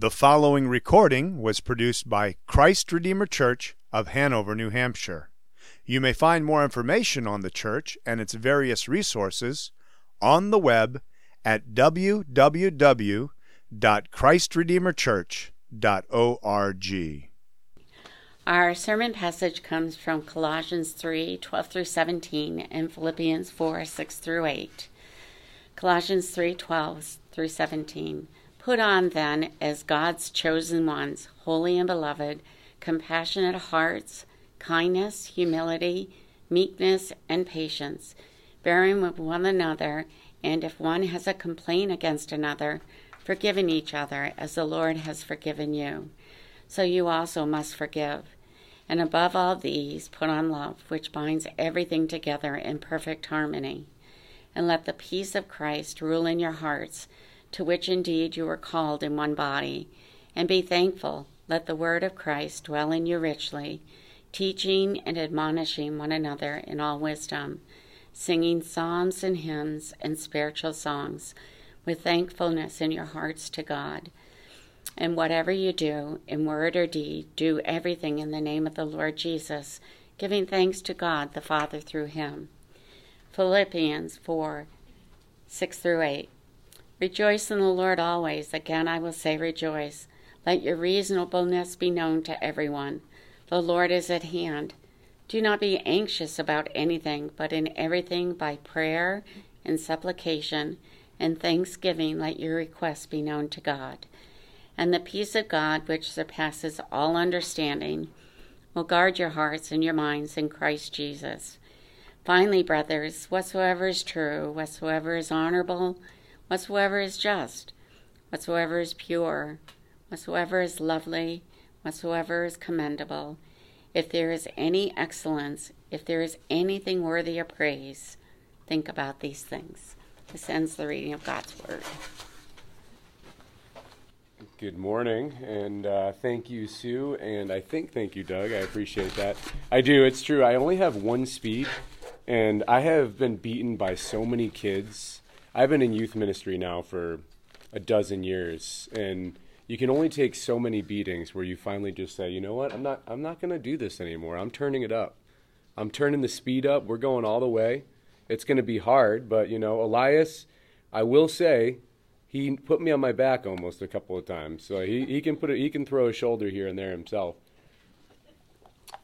The following recording was produced by Christ Redeemer Church of Hanover, New Hampshire. You may find more information on the church and its various resources on the web at www.christredeemerchurch.org. Our sermon passage comes from Colossians 3 12 through 17 and Philippians 4 6 through 8. Colossians 3 12 through 17. Put on then as God's chosen ones, holy and beloved, compassionate hearts, kindness, humility, meekness, and patience, bearing with one another, and if one has a complaint against another, forgiving each other as the Lord has forgiven you. So you also must forgive. And above all these, put on love, which binds everything together in perfect harmony. And let the peace of Christ rule in your hearts to which indeed you were called in one body. And be thankful. Let the word of Christ dwell in you richly, teaching and admonishing one another in all wisdom, singing psalms and hymns and spiritual songs with thankfulness in your hearts to God. And whatever you do, in word or deed, do everything in the name of the Lord Jesus, giving thanks to God the Father through him. Philippians 4 6 through 8. Rejoice in the Lord always. Again, I will say rejoice. Let your reasonableness be known to everyone. The Lord is at hand. Do not be anxious about anything, but in everything by prayer and supplication and thanksgiving let your requests be known to God. And the peace of God, which surpasses all understanding, will guard your hearts and your minds in Christ Jesus. Finally, brothers, whatsoever is true, whatsoever is honorable, whatsoever is just, whatsoever is pure, whatsoever is lovely, whatsoever is commendable, if there is any excellence, if there is anything worthy of praise, think about these things. This ends the reading of God's Word. Good morning, and uh, thank you, Sue, and I think thank you, Doug. I appreciate that. I do, it's true. I only have one speed, and I have been beaten by so many kids I've been in youth ministry now for a dozen years, and you can only take so many beatings where you finally just say, you know what, I'm not, I'm not going to do this anymore. I'm turning it up. I'm turning the speed up. We're going all the way. It's going to be hard, but you know, Elias, I will say, he put me on my back almost a couple of times. So he, he can put a, he can throw a shoulder here and there himself.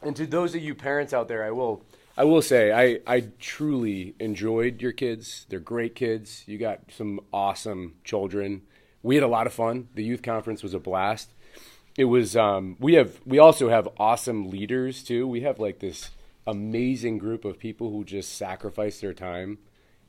And to those of you parents out there, I will I will say I, I truly enjoyed your kids. They're great kids. You got some awesome children. We had a lot of fun. The youth conference was a blast. It was um, we have we also have awesome leaders too. We have like this amazing group of people who just sacrifice their time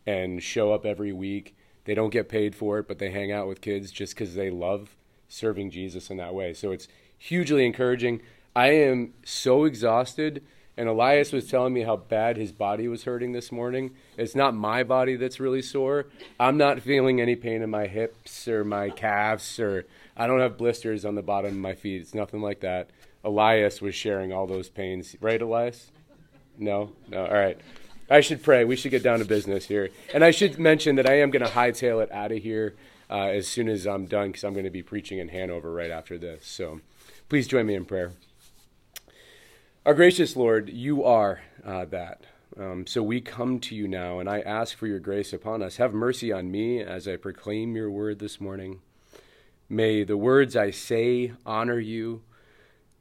and show up every week. They don't get paid for it, but they hang out with kids just because they love serving Jesus in that way. So it's hugely encouraging. I am so exhausted and Elias was telling me how bad his body was hurting this morning. It's not my body that's really sore. I'm not feeling any pain in my hips or my calves, or I don't have blisters on the bottom of my feet. It's nothing like that. Elias was sharing all those pains. Right, Elias? No? No? All right. I should pray. We should get down to business here. And I should mention that I am going to hightail it out of here uh, as soon as I'm done because I'm going to be preaching in Hanover right after this. So please join me in prayer. Our gracious Lord, you are uh, that. Um, so we come to you now, and I ask for your grace upon us. Have mercy on me as I proclaim your word this morning. May the words I say honor you.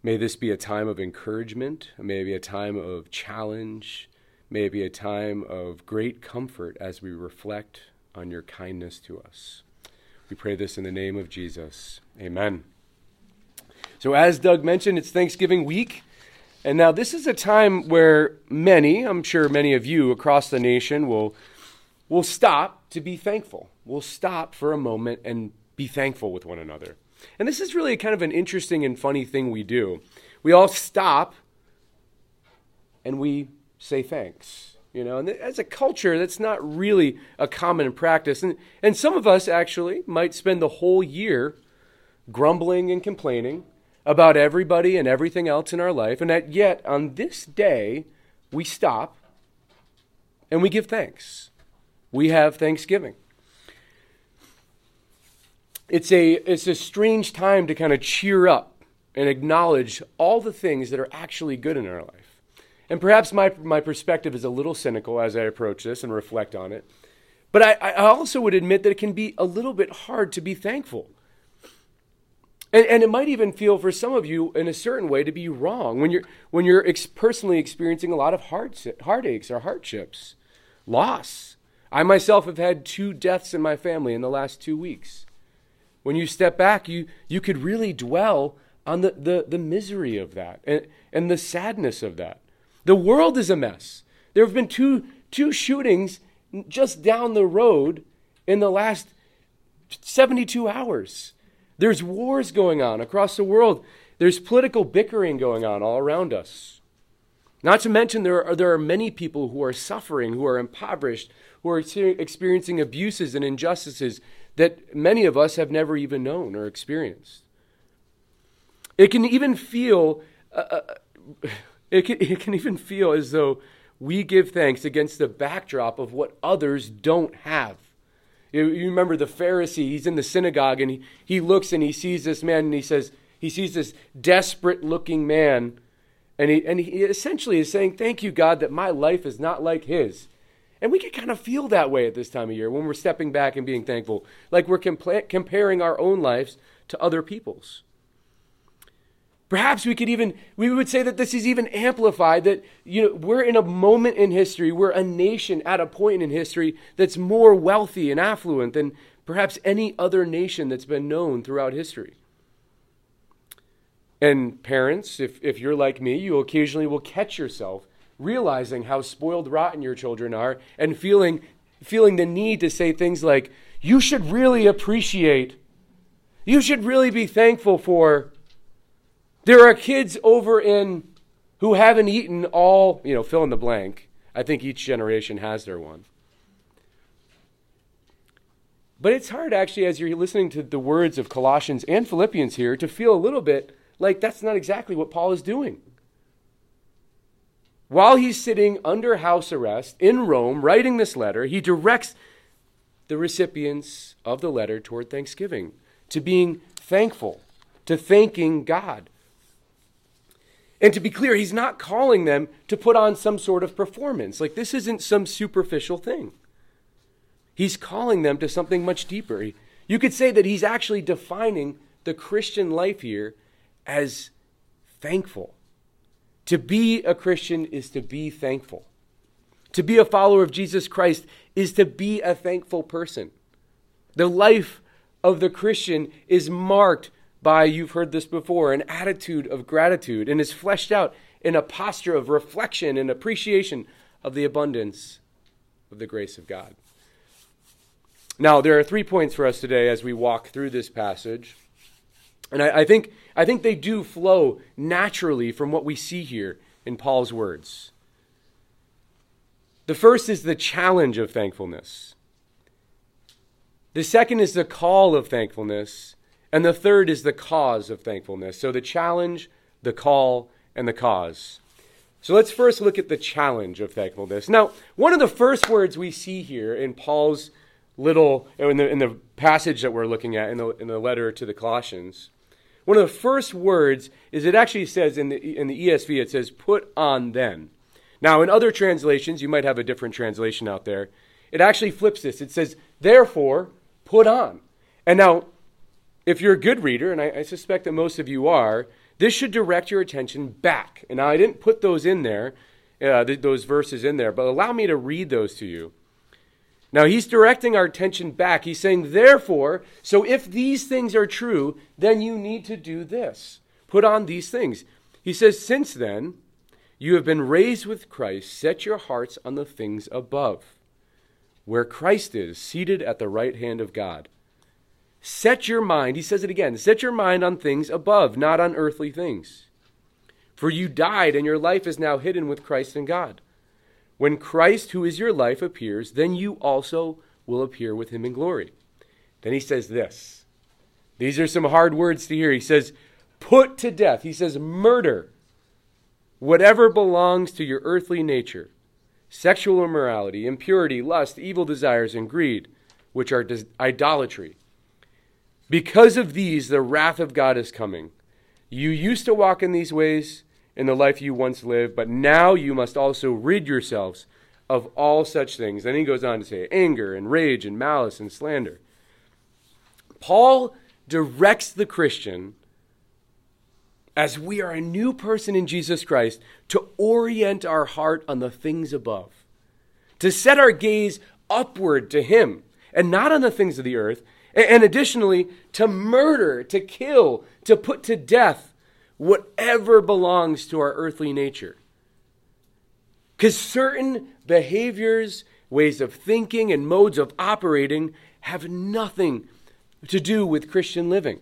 May this be a time of encouragement. May it be a time of challenge. May it be a time of great comfort as we reflect on your kindness to us. We pray this in the name of Jesus. Amen. So, as Doug mentioned, it's Thanksgiving week. And now this is a time where many, I'm sure many of you across the nation will will stop to be thankful. We'll stop for a moment and be thankful with one another. And this is really kind of an interesting and funny thing we do. We all stop and we say thanks. You know, and as a culture, that's not really a common practice. And, and some of us actually might spend the whole year grumbling and complaining about everybody and everything else in our life, and that yet on this day we stop and we give thanks. We have thanksgiving. it's a it's a strange time to kind of cheer up and acknowledge all the things that are actually good in our life. And perhaps my my perspective is a little cynical as I approach this and reflect on it. But I, I also would admit that it can be a little bit hard to be thankful. And, and it might even feel for some of you in a certain way to be wrong when you're, when you're ex- personally experiencing a lot of heart, heartaches or hardships, loss. I myself have had two deaths in my family in the last two weeks. When you step back, you, you could really dwell on the, the, the misery of that and, and the sadness of that. The world is a mess. There have been two, two shootings just down the road in the last 72 hours. There's wars going on across the world. There's political bickering going on all around us. Not to mention, there are, there are many people who are suffering, who are impoverished, who are experiencing abuses and injustices that many of us have never even known or experienced. It can even feel, uh, uh it, can, it can even feel as though we give thanks against the backdrop of what others don't have. You, you remember the Pharisee, he's in the synagogue and he, he looks and he sees this man and he says, he sees this desperate looking man and he, and he essentially is saying, Thank you, God, that my life is not like his. And we can kind of feel that way at this time of year when we're stepping back and being thankful, like we're comparing our own lives to other people's. Perhaps we could even we would say that this is even amplified that you know we're in a moment in history, we're a nation at a point in history that's more wealthy and affluent than perhaps any other nation that's been known throughout history. And parents, if, if you're like me, you occasionally will catch yourself realizing how spoiled rotten your children are and feeling feeling the need to say things like, you should really appreciate, you should really be thankful for there are kids over in who haven't eaten all, you know, fill in the blank. I think each generation has their one. But it's hard actually as you're listening to the words of Colossians and Philippians here to feel a little bit like that's not exactly what Paul is doing. While he's sitting under house arrest in Rome writing this letter, he directs the recipients of the letter toward thanksgiving, to being thankful, to thanking God. And to be clear, he's not calling them to put on some sort of performance. Like, this isn't some superficial thing. He's calling them to something much deeper. You could say that he's actually defining the Christian life here as thankful. To be a Christian is to be thankful. To be a follower of Jesus Christ is to be a thankful person. The life of the Christian is marked by, you've heard this before, an attitude of gratitude and is fleshed out in a posture of reflection and appreciation of the abundance of the grace of God. Now, there are three points for us today as we walk through this passage. And I, I, think, I think they do flow naturally from what we see here in Paul's words. The first is the challenge of thankfulness. The second is the call of thankfulness. And the third is the cause of thankfulness. So the challenge, the call, and the cause. So let's first look at the challenge of thankfulness. Now, one of the first words we see here in Paul's little, in the, in the passage that we're looking at in the, in the letter to the Colossians, one of the first words is it actually says in the, in the ESV, it says, put on then. Now, in other translations, you might have a different translation out there. It actually flips this. It says, therefore, put on. And now, if you're a good reader, and I, I, suspect that most of you are, this should direct your attention back. And now I didn't put those in there, uh, th- those verses in there, but allow me to read those to you. Now he's directing our attention back. He's saying, therefore, so if these things are true, then you need to do this. Put on these things. He says, since then, you have been raised with Christ, set your hearts on the things above, where Christ is, seated at the right hand of God. Set your mind, he says it again, set your mind on things above, not on earthly things. For you died, and your life is now hidden with Christ in God. When Christ, who is your life, appears, then you also will appear with him in glory. Then he says this. These are some hard words to hear. He says, put to death. He says, murder whatever belongs to your earthly nature sexual immorality, impurity, lust, evil desires, and greed, which are idolatry. Because of these, the wrath of God is coming. You used to walk in these ways in the life you once lived, but now you must also rid yourselves of all such things. Then he goes on to say anger and rage and malice and slander. Paul directs the Christian, as we are a new person in Jesus Christ, to orient our heart on the things above, to set our gaze upward to Him and not on the things of the earth, and additionally, to murder, to kill, to put to death whatever belongs to our earthly nature. Because certain behaviors, ways of thinking, and modes of operating have nothing to do with Christian living.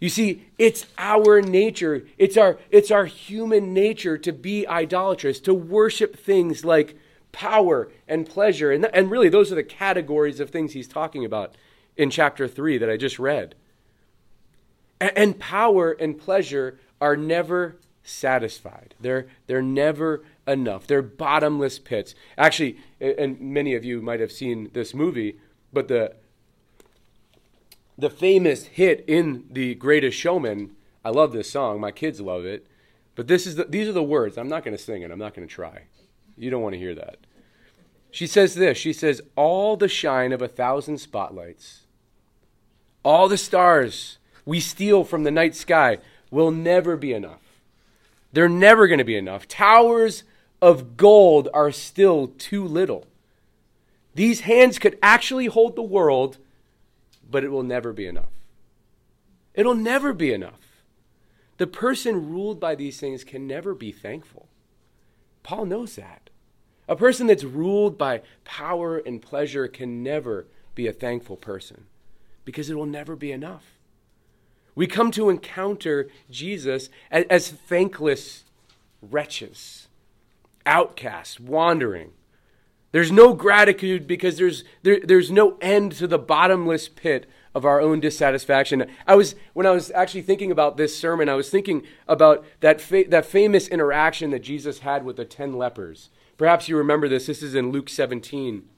You see, it's our nature, it's our, it's our human nature to be idolatrous, to worship things like power and pleasure. And, and really, those are the categories of things he's talking about in chapter 3 that I just read. And, and power and pleasure are never satisfied. They're, they're never enough. They're bottomless pits. Actually, and many of you might have seen this movie, but the, the famous hit in The Greatest Showman, I love this song. My kids love it. But this is the, these are the words. I'm not going to sing it. I'm not going to try. You don't want to hear that. She says this She says, All the shine of a thousand spotlights, all the stars we steal from the night sky will never be enough. They're never going to be enough. Towers of gold are still too little. These hands could actually hold the world, but it will never be enough. It'll never be enough. The person ruled by these things can never be thankful. Paul knows that. A person that's ruled by power and pleasure can never be a thankful person because it will never be enough. We come to encounter Jesus as, as thankless wretches, outcasts, wandering. There's no gratitude because there's, there, there's no end to the bottomless pit of our own dissatisfaction. I was when I was actually thinking about this sermon, I was thinking about that fa- that famous interaction that Jesus had with the 10 lepers. Perhaps you remember this. This is in Luke 17.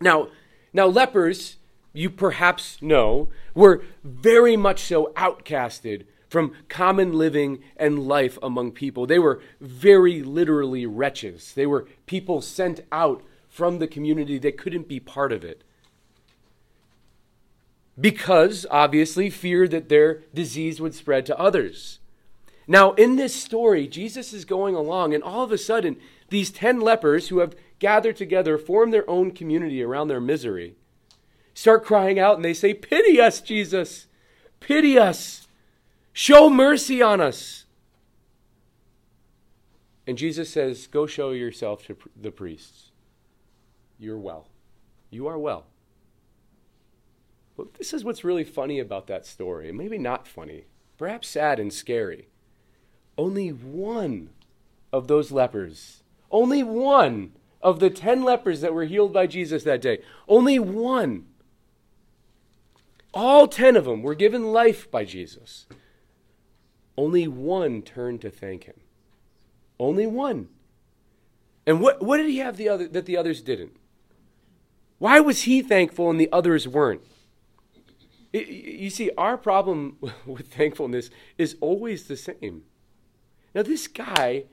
Now, now lepers you perhaps know, were very much so outcasted from common living and life among people. They were very literally wretches. They were people sent out from the community that couldn't be part of it. Because, obviously, fear that their disease would spread to others. Now, in this story, Jesus is going along, and all of a sudden, these 10 lepers who have gathered together form their own community around their misery start crying out and they say, Pity us, Jesus! Pity us! Show mercy on us! And Jesus says, Go show yourself to the priests. You're well. You are well. But this is what's really funny about that story. Maybe not funny, perhaps sad and scary. Only one of those lepers, only one of the ten lepers that were healed by Jesus that day, only one all ten of them were given life by Jesus. Only one turned to thank him. Only one. And what, what did he have the other, that the others didn't? Why was he thankful and the others weren't? You see, our problem with thankfulness is always the same. Now, this guy,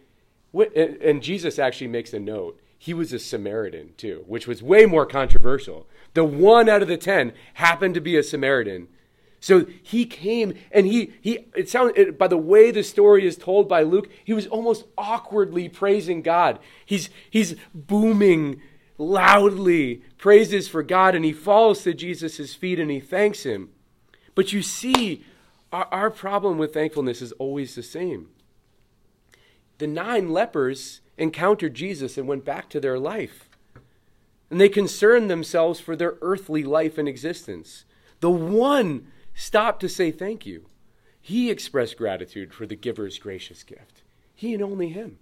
and Jesus actually makes a note, he was a Samaritan too, which was way more controversial. The one out of the ten happened to be a Samaritan. So he came and he he it sounds by the way the story is told by Luke, he was almost awkwardly praising God. He's he's booming loudly praises for God and he falls to Jesus' feet and he thanks him. But you see, our, our problem with thankfulness is always the same. The nine lepers encountered Jesus and went back to their life and they concerned themselves for their earthly life and existence. The one stopped to say thank you. He expressed gratitude for the giver's gracious gift. He and only him.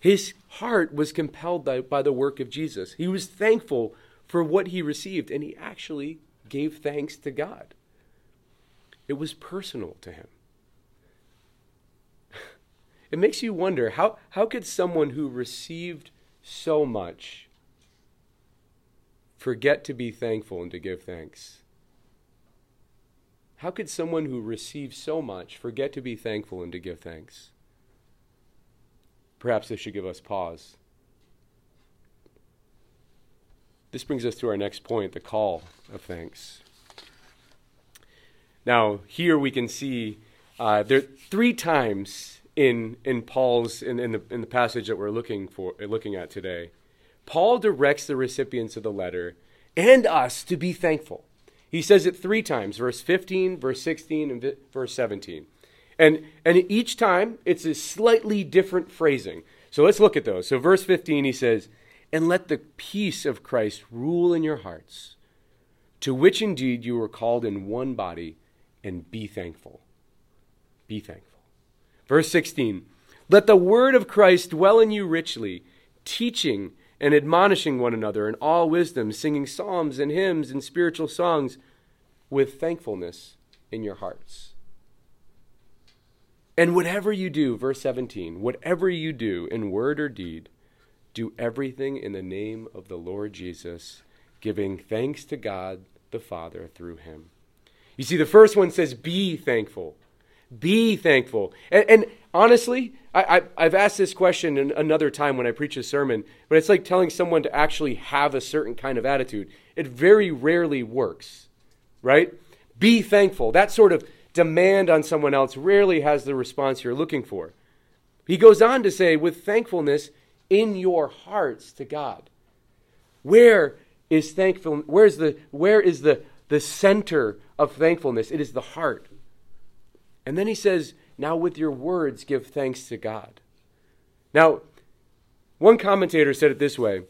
His heart was compelled by, by, the work of Jesus. He was thankful for what he received, and he actually gave thanks to God. It was personal to him. It makes you wonder how, how could someone who received so much forget to be thankful and to give thanks? How could someone who receives so much forget to be thankful and to give thanks? Perhaps this should give us pause. This brings us to our next point the call of thanks. Now, here we can see uh, there three times in in Paul's in, in the in the passage that we're looking for looking at today. Paul directs the recipients of the letter and us to be thankful. He says it three times, verse 15, verse 16, and verse 17. And, and each time it's a slightly different phrasing. So let's look at those. So, verse 15, he says, And let the peace of Christ rule in your hearts, to which indeed you were called in one body, and be thankful. Be thankful. Verse 16, Let the word of Christ dwell in you richly, teaching and admonishing one another in all wisdom, singing psalms and hymns and spiritual songs with thankfulness in your hearts. And whatever you do, verse 17, whatever you do in word or deed, do everything in the name of the Lord Jesus, giving thanks to God the Father through him. You see, the first one says, Be thankful. Be thankful. And, and honestly, I, have asked this question another time when I preach a sermon, but it's like telling someone to actually have a certain kind of attitude. It very rarely works, right? Be thankful. That sort of demand on someone else rarely has the response you're looking for. He goes on to say, with thankfulness in your hearts to God. Where is thankful? Where's the where is the the center of thankfulness? It is the heart. And then he says, Now with your words give thanks to God. Now, one commentator said it this way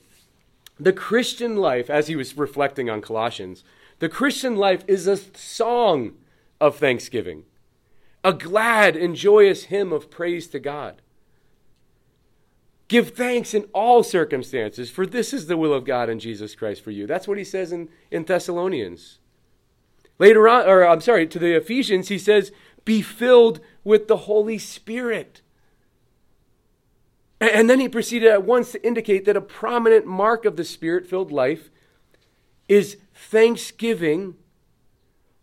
The Christian life, as he was reflecting on Colossians, the Christian life is a song of thanksgiving, a glad and joyous hymn of praise to God. Give thanks in all circumstances, for this is the will of God in Jesus Christ for you. That's what he says in, in Thessalonians. Later on, or I'm sorry, to the Ephesians, he says, be filled with the Holy Spirit. And then he proceeded at once to indicate that a prominent mark of the spirit filled life is thanksgiving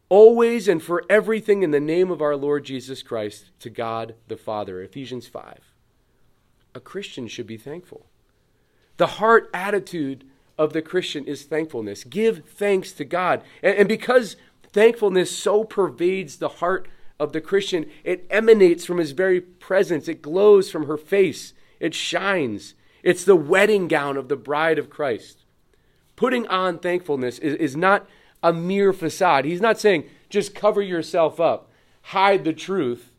always and for everything in the name of our Lord Jesus Christ to God the Father. Ephesians 5. A Christian should be thankful. The heart attitude of the Christian is thankfulness. Give thanks to God. And, because thankfulness so pervades the heart of the Christian, it emanates from his very presence. It glows from her face. It shines. It's the wedding gown of the bride of Christ. Putting on thankfulness is, is not a mere facade. He's not saying just cover yourself up, hide the truth,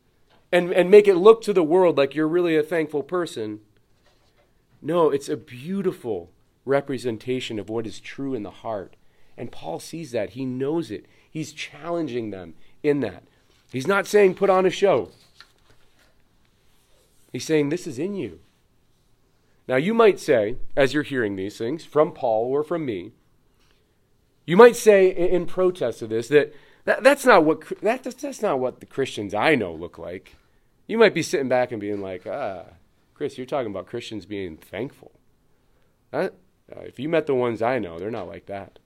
and, and make it look to the world like you're really a thankful person. No, it's a beautiful representation of what is true in the heart. And Paul sees that. He knows it. He's challenging them in that. He's not saying put on a show. He's saying this is in you. Now, you might say, as you're hearing these things from Paul or from me, you might say in protest of this that, that that's, not what, that, that's not what the Christians I know look like. You might be sitting back and being like, ah, Chris, you're talking about Christians being thankful. That, uh, if you met the ones I know, they're not like that.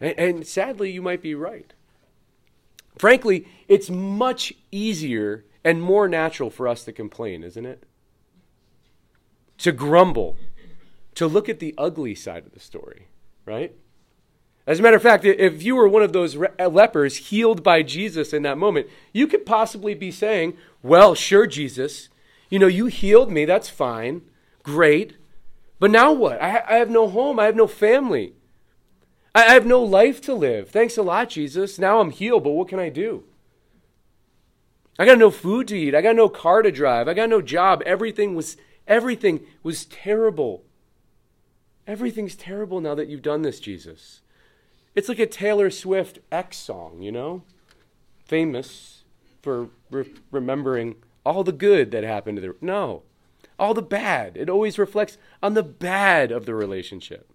And, and sadly, you might be right. Frankly, it's much easier and more natural for us to complain, isn't it? To grumble, to look at the ugly side of the story, right? As a matter of fact, if you were one of those uh, lepers healed by Jesus in that moment, you could possibly be saying, Well, sure, Jesus, you know, you healed me, that's fine, great, but now what? I, I have no home, I have no family. I have no life to live. Thanks a lot, Jesus. Now I'm healed, but what can I do? I got no food to eat. I got no car to drive. I got no job. Everything was everything was terrible. Everything's terrible now that you've done this, Jesus. It's like a Taylor Swift X song, you know? Famous for re- remembering all the good that happened to the No. All the bad. It always reflects on the bad of the relationship.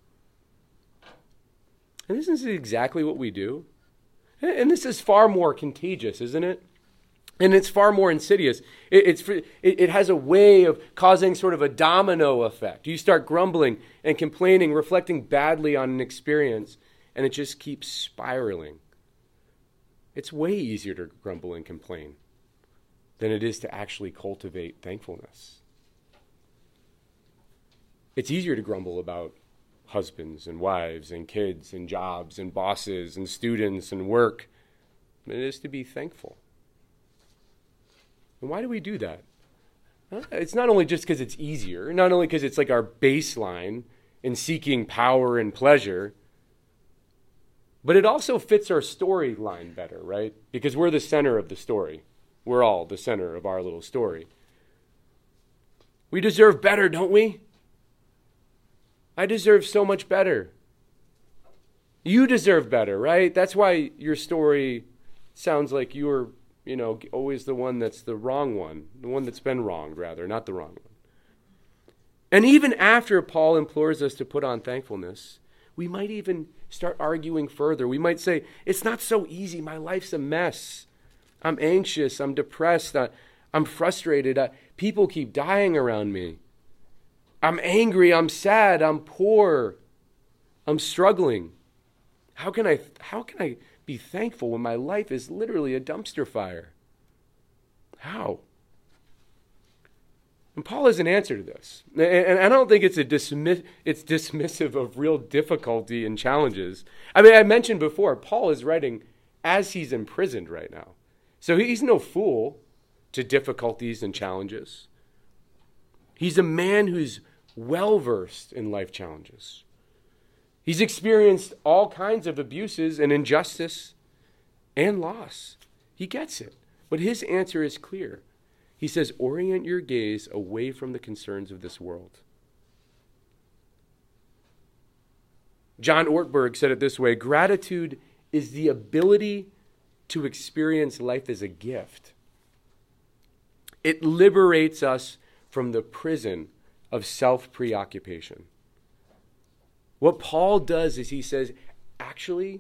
And this is exactly what we do. And this is far more contagious, isn't it? And it's far more insidious. It, it's, it, it has a way of causing sort of a domino effect. You start grumbling and complaining, reflecting badly on an experience, and it just keeps spiraling. It's way easier to grumble and complain than it is to actually cultivate thankfulness. It's easier to grumble about husbands and wives and kids and jobs and bosses and students and work than it is to be thankful. And why do we do that? It's not only just because it's easier, not only because it's like our baseline in seeking power and pleasure, but it also fits our storyline better, right? Because we're the center of the story. We're all the center of our little story. We deserve better, don't we? I deserve so much better. You deserve better, right? That's why your story sounds like you're, you know, always the one that's the wrong one, the one that's been wronged, rather, not the wrong one. And even after Paul implores us to put on thankfulness, we might even start arguing further. We might say, It's not so easy. My life's a mess. I'm anxious. I'm depressed. I, am frustrated. People keep dying around me. I'm angry, I'm sad, I'm poor, I'm struggling. How can I how can I be thankful when my life is literally a dumpster fire? How? And Paul has an answer to this. And I don't think it's a dismiss, it's dismissive of real difficulty and challenges. I mean, I mentioned before, Paul is writing as he's imprisoned right now. So he's no fool to difficulties and challenges. He's a man who's well versed in life challenges. He's experienced all kinds of abuses and injustice and loss. He gets it. But his answer is clear. He says, Orient your gaze away from the concerns of this world. John Ortberg said it this way gratitude is the ability to experience life as a gift. It liberates us from the prison of self preoccupation. What Paul does is he says, actually,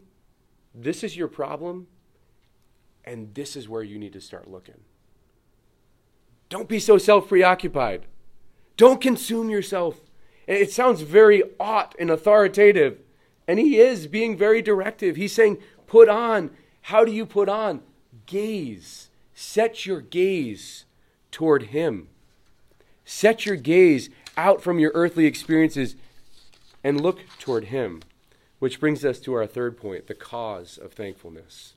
this is your problem, and this is where you need to start looking. Don't be so self preoccupied. Don't consume yourself. It sounds very ought and authoritative, and he is being very directive. He's saying, put on. How do you put on? Gaze. Set your gaze toward him. Set your gaze out from your earthly experiences and look toward Him. Which brings us to our third point the cause of thankfulness.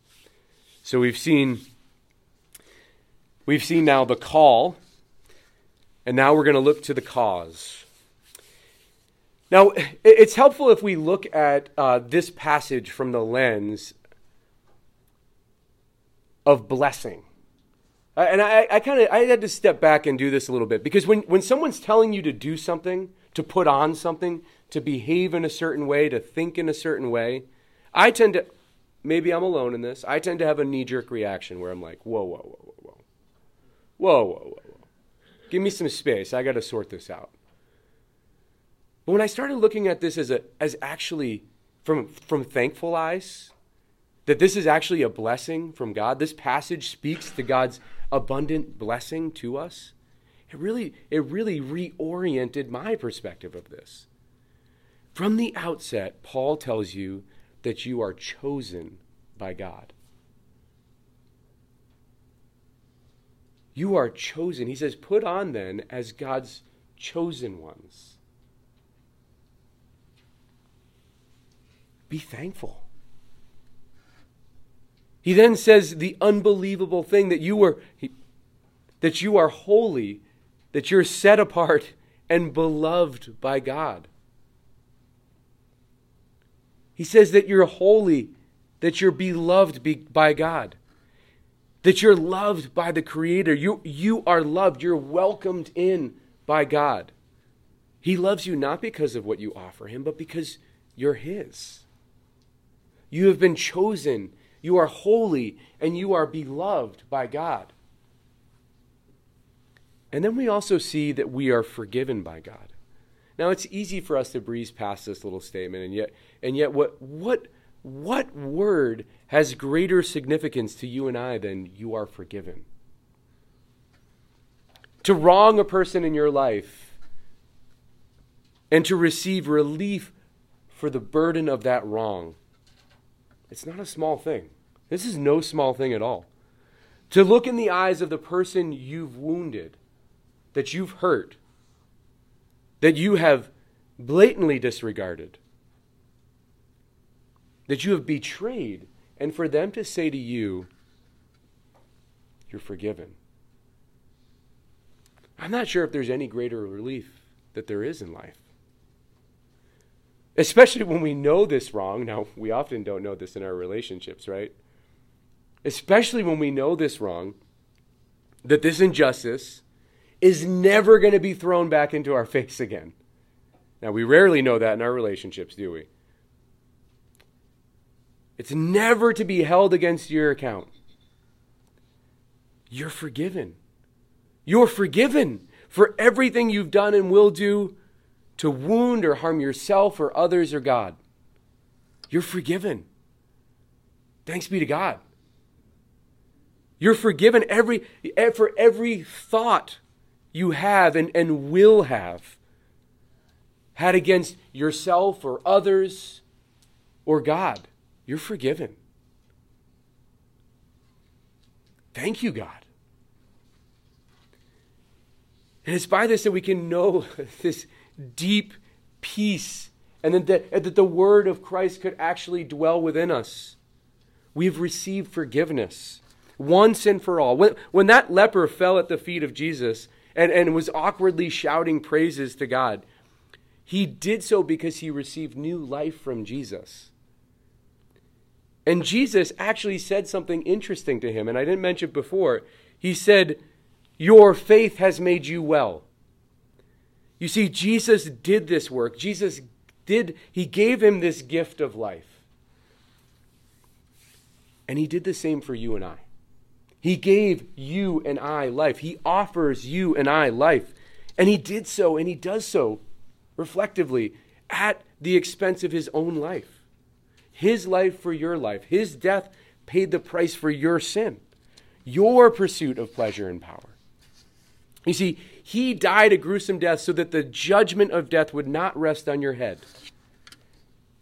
So we've seen. We've seen now the call, and now we're going to look to the cause. Now, it's helpful if we look at uh, this passage from the lens of blessing. And I, I kind of I had to step back and do this a little bit because when, when someone's telling you to do something, to put on something, to behave in a certain way, to think in a certain way, I tend to, maybe I'm alone in this, I tend to have a knee jerk reaction where I'm like, whoa, whoa, whoa, whoa, whoa, whoa, whoa, whoa. Give me some space. I got to sort this out. But when I started looking at this as a as actually from from thankful eyes, that this is actually a blessing from God. This passage speaks to God's abundant blessing to us. It really, it really reoriented my perspective of this. From the outset, Paul tells you that you are chosen by God. You are chosen. He says, put on then as God's chosen ones. Be thankful. He then says the unbelievable thing that you were that you are holy, that you're set apart and beloved by God. He says that you're holy, that you're beloved by God, that you're loved by the Creator. You, you are loved, you're welcomed in by God. He loves you not because of what you offer Him, but because you're His. You have been chosen you are holy and you are beloved by God. And then we also see that we are forgiven by God. Now it's easy for us to breeze past this little statement and yet and yet what what what word has greater significance to you and I than you are forgiven? to wrong a person in your life and to receive relief for the burden of that wrong. It's not a small thing. This is no small thing at all. To look in the eyes of the person you've wounded, that you've hurt, that you have blatantly disregarded, that you have betrayed, and for them to say to you, You're forgiven. I'm not sure if there's any greater relief that there is in life. Especially when we know this wrong. Now, we often don't know this in our relationships, right? Especially when we know this wrong, that this injustice is never going to be thrown back into our face again. Now, we rarely know that in our relationships, do we? It's never to be held against your account. You're forgiven. You're forgiven for everything you've done and will do to wound or harm yourself or others or God. You're forgiven. Thanks be to God. You're forgiven every, eh, for every thought you have and, and will have had against yourself or others or God. You're forgiven. Thank you, God. And it's by this that we can know this deep peace and that the, that the word of Christ could actually dwell within us. We've received forgiveness once and for all. When, when that leper fell at the feet of Jesus and, and was awkwardly shouting praises to God, he did so because he received new life from Jesus. And Jesus actually said something interesting to him, and I didn't mention it before. He said, Your faith has made you well. You see, Jesus did this work. Jesus did, he gave him this gift of life. And he did the same for you and I. He gave you and I life. He offers you and I life. And he did so, and he does so reflectively at the expense of his own life. His life for your life. His death paid the price for your sin, your pursuit of pleasure and power. You see, he died a gruesome death so that the judgment of death would not rest on your head.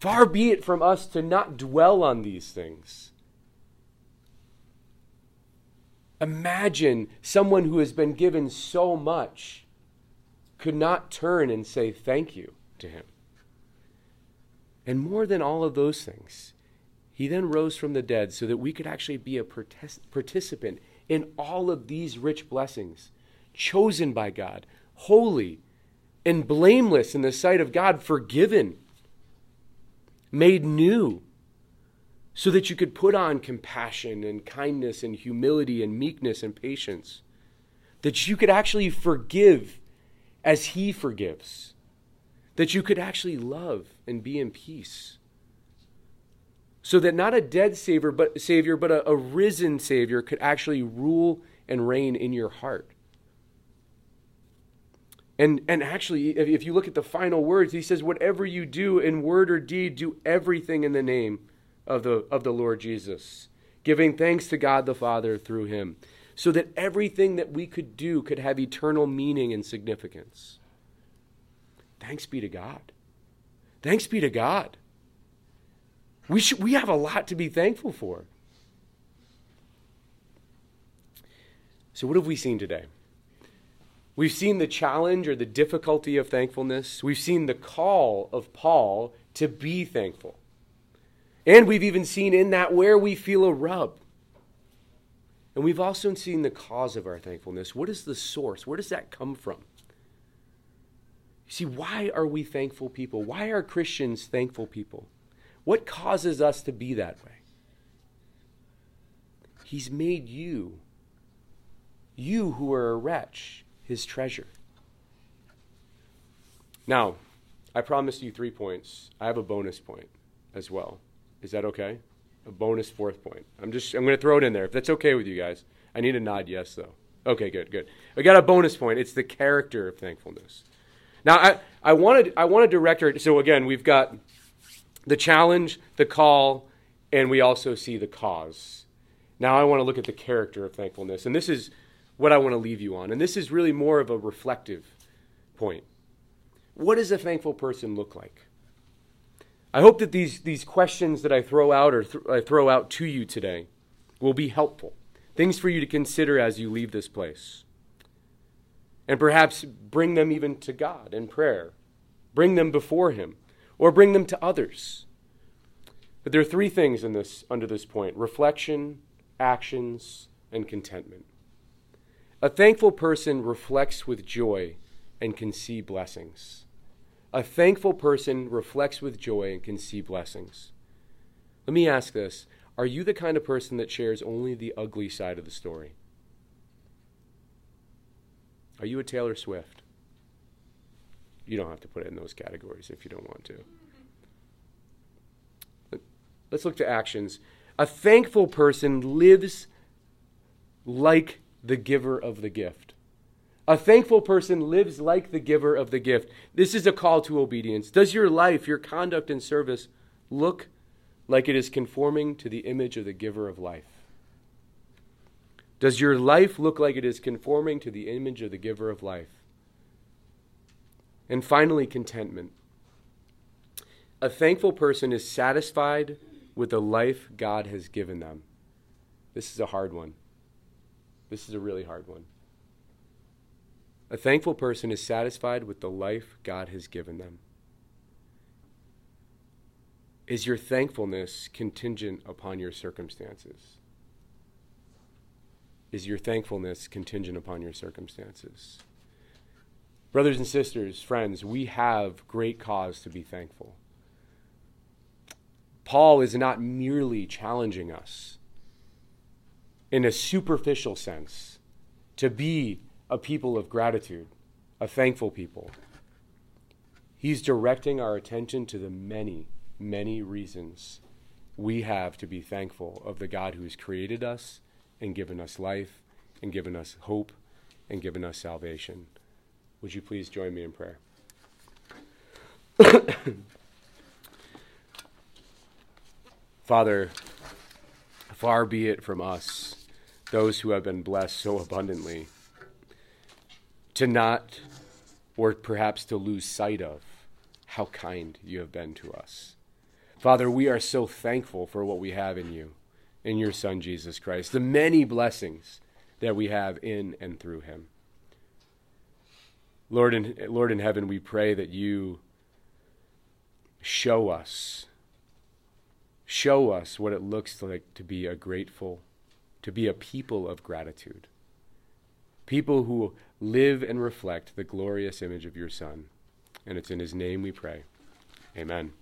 Far be it from us to not dwell on these things. Imagine someone who has been given so much could not turn and say thank you to him. And more than all of those things, he then rose from the dead so that we could actually be a participant in all of these rich blessings chosen by God, holy and blameless in the sight of God, forgiven, made new, so that you could put on compassion and kindness and humility and meekness and patience, that you could actually forgive as He forgives, that you could actually love and be in peace. So that not a dead savior, but savior, but a, a risen savior could actually rule and reign in your heart. And, and actually, if you look at the final words, he says, Whatever you do in word or deed, do everything in the name of the, of the Lord Jesus, giving thanks to God the Father through him, so that everything that we could do could have eternal meaning and significance. Thanks be to God. Thanks be to God. We, should, we have a lot to be thankful for. So, what have we seen today? We've seen the challenge or the difficulty of thankfulness. We've seen the call of Paul to be thankful. And we've even seen in that where we feel a rub. And we've also seen the cause of our thankfulness. What is the source? Where does that come from? You see, why are we thankful people? Why are Christians thankful people? What causes us to be that way? He's made you, you who are a wretch, his treasure. Now, I promised you three points. I have a bonus point as well. Is that okay? A bonus fourth point. I'm just I'm going to throw it in there if that's okay with you guys. I need a nod yes though. Okay, good, good. I got a bonus point. It's the character of thankfulness. Now, I, I wanted I want to direct her. So again, we've got the challenge, the call, and we also see the cause. Now, I want to look at the character of thankfulness, and this is what I want to leave you on. And this is really more of a reflective point. What does a thankful person look like? I hope that these, these questions that I throw out or th- I throw out to you today will be helpful. Things for you to consider as you leave this place. And perhaps bring them even to God in prayer. Bring them before Him or bring them to others. But there are three things in this under this point: reflection, actions, and contentment. A thankful person reflects with joy and can see blessings. A thankful person reflects with joy and can see blessings. Let me ask this Are you the kind of person that shares only the ugly side of the story? Are you a Taylor Swift? You don't have to put it in those categories if you don't want to. Let's look to actions. A thankful person lives like the giver of the gift. A thankful person lives like the giver of the gift. This is a call to obedience. Does your life, your conduct and service look like it is conforming to the image of the giver of life? Does your life look like it is conforming to the image of the giver of life? And finally, contentment. A thankful person is satisfied with the life God has given them. This is a hard one. This is a really hard one. A thankful person is satisfied with the life God has given them. Is your thankfulness contingent upon your circumstances? Is your thankfulness contingent upon your circumstances? Brothers and sisters, friends, we have great cause to be thankful. Paul is not merely challenging us in a superficial sense to be a people of gratitude, a thankful people. He's directing our attention to the many, many reasons we have to be thankful of the God who has created us and given us life and given us hope and given us salvation. Would you please join me in prayer? Father, far be it from us, those who have been blessed so abundantly to not, or perhaps to lose sight of, how kind you have been to us. Father, we are so thankful for what we have in you, in your Son, Jesus Christ, the many blessings that we have in and through him. Lord in, Lord in heaven, we pray that you show us, show us what it looks like to be a grateful, to be a people of gratitude. People who live and reflect the glorious image of your Son. And it's in his name we pray. Amen.